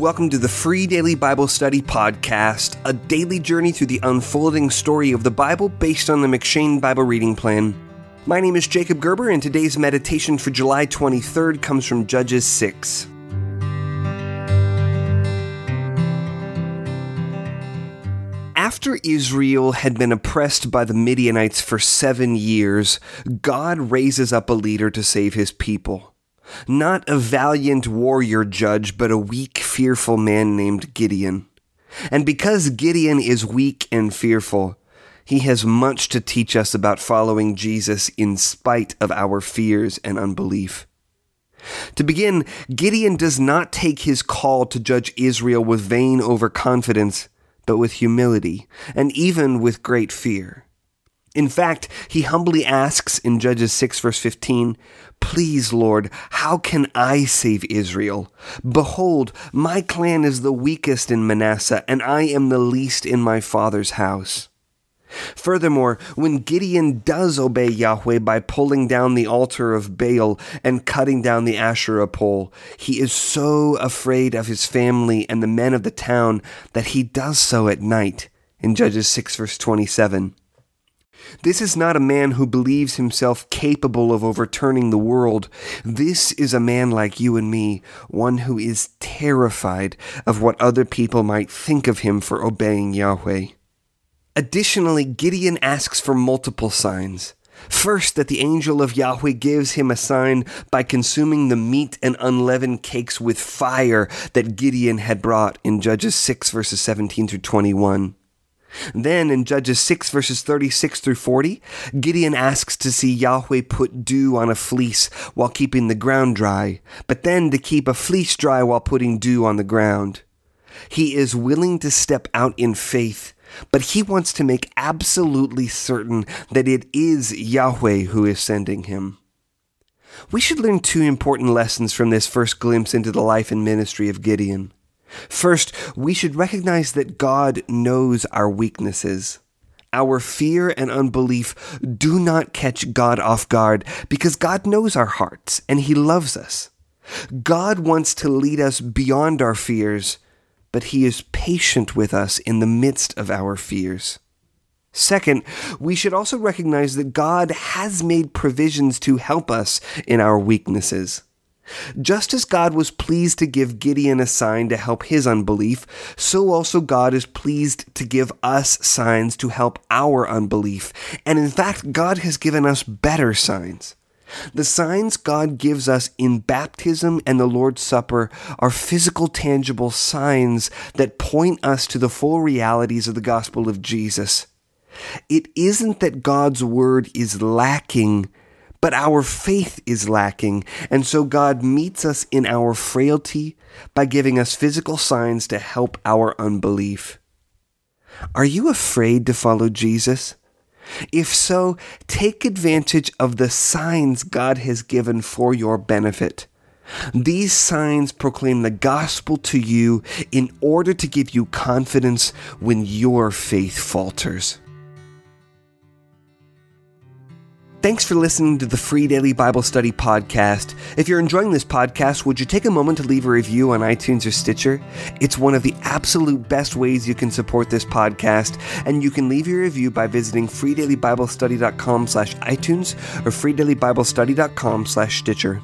Welcome to the Free Daily Bible Study Podcast, a daily journey through the unfolding story of the Bible based on the M'Cheyne Bible Reading Plan. My name is Jacob Gerber, and today's meditation for July 23rd comes from Judges 6. After Israel had been oppressed by the Midianites for seven years, God raises up a leader to save his people. Not a valiant warrior judge, but a weak, fearful man named Gideon. And because Gideon is weak and fearful, he has much to teach us about following Jesus in spite of our fears and unbelief. To begin, Gideon does not take his call to judge Israel with vain overconfidence, but with humility, and even with great fear. In fact, he humbly asks in Judges 6, verse 15, Please, Lord, how can I save Israel? Behold, my clan is the weakest in Manasseh, and I am the least in my father's house. Furthermore, when Gideon does obey Yahweh by pulling down the altar of Baal and cutting down the Asherah pole, he is so afraid of his family and the men of the town that he does so at night. In Judges 6, verse 27. This is not a man who believes himself capable of overturning the world. This is a man like you and me, one who is terrified of what other people might think of him for obeying Yahweh. Additionally, Gideon asks for multiple signs. First, that the angel of Yahweh gives him a sign by consuming the meat and unleavened cakes with fire that Gideon had brought in Judges 6, verses 17 through 21. Then in Judges 6 verses 36 through 40, Gideon asks to see Yahweh put dew on a fleece while keeping the ground dry, but then to keep a fleece dry while putting dew on the ground. He is willing to step out in faith, but he wants to make absolutely certain that it is Yahweh who is sending him. We should learn two important lessons from this first glimpse into the life and ministry of Gideon. First, we should recognize that God knows our weaknesses. Our fear and unbelief do not catch God off guard because God knows our hearts and He loves us. God wants to lead us beyond our fears, but He is patient with us in the midst of our fears. Second, we should also recognize that God has made provisions to help us in our weaknesses. Just as God was pleased to give Gideon a sign to help his unbelief, so also God is pleased to give us signs to help our unbelief. And in fact, God has given us better signs. The signs God gives us in baptism and the Lord's Supper are physical, tangible signs that point us to the full realities of the gospel of Jesus. It isn't that God's word is lacking but our faith is lacking, and so God meets us in our frailty by giving us physical signs to help our unbelief. Are you afraid to follow Jesus? If so, take advantage of the signs God has given for your benefit. These signs proclaim the gospel to you in order to give you confidence when your faith falters. Thanks for listening to the Free Daily Bible Study Podcast. If you're enjoying this podcast, would you take a moment to leave a review on iTunes or Stitcher? It's one of the absolute best ways you can support this podcast, and you can leave your review by visiting freedailybiblestudy.com slash iTunes or freedailybiblestudy.com slash Stitcher.